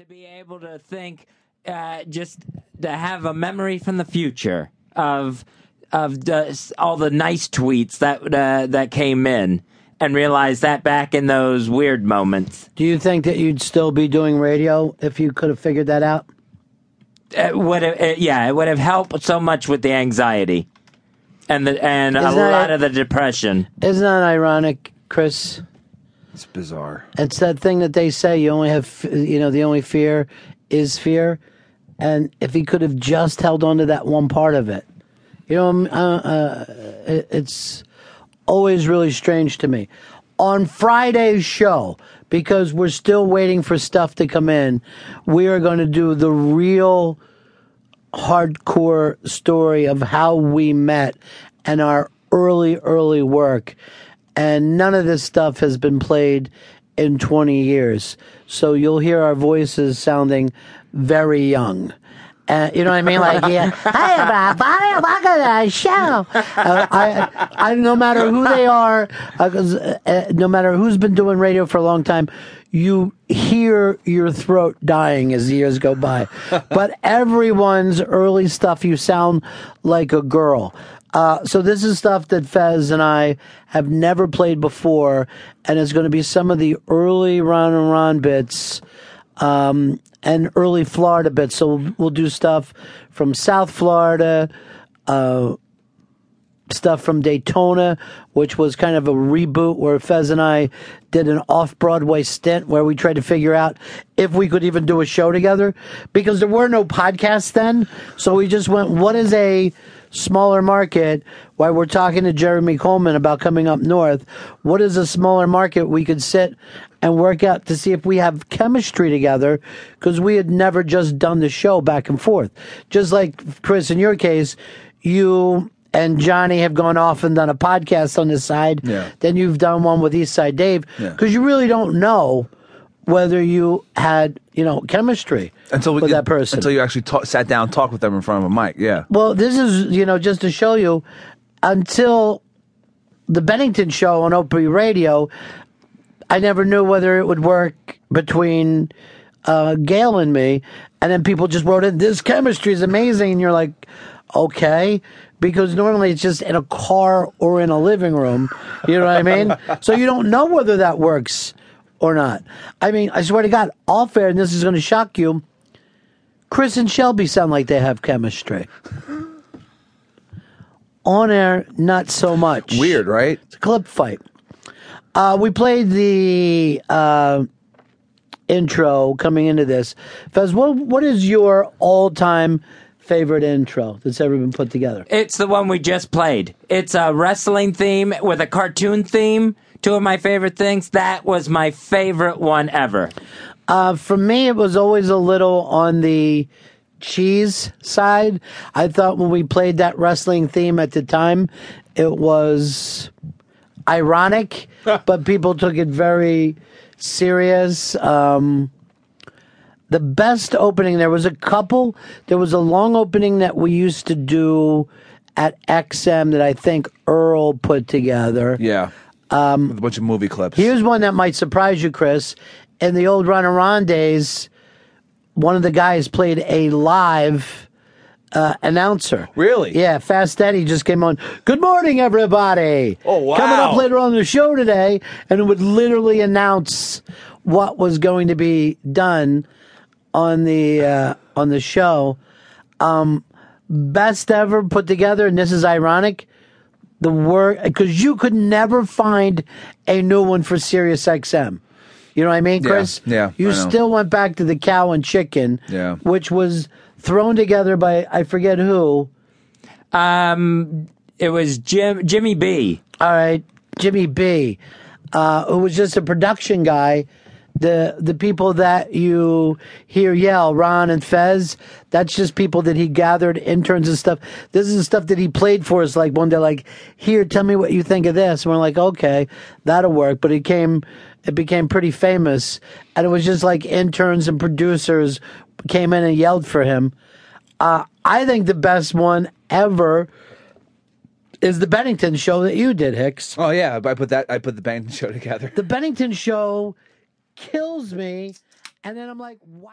to be able to think, uh, just to have a memory from the future of of the, all the nice tweets that uh, that came in, and realize that back in those weird moments, Do you think that you'd still be doing radio if you could have figured that out? it would have, uh, yeah, it would have helped so much with the anxiety and the and a Isn't that- lot of the depression. Isn't that ironic, Chris? It's bizarre. It's that thing that they say you only have, you know, the only fear is fear. And if he could have just held on to that one part of it, you know, um, uh, uh, it's always really strange to me. On Friday's show, because we're still waiting for stuff to come in, we are going to do the real hardcore story of how we met and our early, early work. And none of this stuff has been played in 20 years. So you'll hear our voices sounding very young. Uh, you know what I mean? Like, yeah, hey, everybody, welcome to the show. Uh, I, I, no matter who they are, uh, uh, no matter who's been doing radio for a long time, you hear your throat dying as years go by. but everyone's early stuff, you sound like a girl. Uh, so this is stuff that Fez and I have never played before, and it's going to be some of the early Ron and Ron bits um, and early Florida bits. So we'll, we'll do stuff from South Florida, uh, stuff from Daytona, which was kind of a reboot where Fez and I did an off Broadway stint where we tried to figure out if we could even do a show together because there were no podcasts then. So we just went, what is a smaller market? While we're talking to Jeremy Coleman about coming up north, what is a smaller market we could sit and work out to see if we have chemistry together because we had never just done the show back and forth. Just like Chris, in your case, you and Johnny have gone off and done a podcast on the side. Yeah. Then you've done one with Eastside Dave Yeah. because you really don't know whether you had you know chemistry Until we with that person. Until you actually talk, sat down, and talked with them in front of a mic. Yeah. Well, this is, you know, just to show you, until the Bennington show on Opie Radio, I never knew whether it would work between uh, Gail and me. And then people just wrote in, this chemistry is amazing. And you're like, okay. Because normally it's just in a car or in a living room. You know what I mean? so you don't know whether that works or not. I mean, I swear to God, all fair, and this is going to shock you. Chris and Shelby sound like they have chemistry. On air, not so much. Weird, right? It's a clip fight. Uh, we played the uh, intro coming into this. Fez, what, what is your all time favorite intro that's ever been put together? It's the one we just played. It's a wrestling theme with a cartoon theme. Two of my favorite things. That was my favorite one ever. Uh, for me, it was always a little on the cheese side. I thought when we played that wrestling theme at the time, it was ironic, but people took it very serious. Um, the best opening, there was a couple. There was a long opening that we used to do at XM that I think Earl put together. Yeah. Um, with a bunch of movie clips. Here's one that might surprise you, Chris. In the old Ron and Ron days, one of the guys played a live uh, announcer. Really? Yeah, Fast Eddie just came on. Good morning, everybody. Oh, wow. Coming up later on the show today, and it would literally announce what was going to be done on the uh, on the show. Um, best ever put together, and this is ironic. The word because you could never find a new one for Sirius XM. You know what I mean, Chris? yeah, You I know. still went back to the cow and chicken, Yeah. which was thrown together by I forget who. Um, it was Jim Jimmy B. All right, Jimmy B, uh, who was just a production guy. The the people that you hear yell, Ron and Fez, that's just people that he gathered, interns and stuff. This is stuff that he played for us. Like one day, like, here, tell me what you think of this. And we're like, okay, that'll work. But it came, it became pretty famous, and it was just like interns and producers came in and yelled for him. Uh, I think the best one ever is the Bennington show that you did, Hicks. Oh yeah, I put that. I put the Bennington show together. The Bennington show kills me, and then I'm like, why?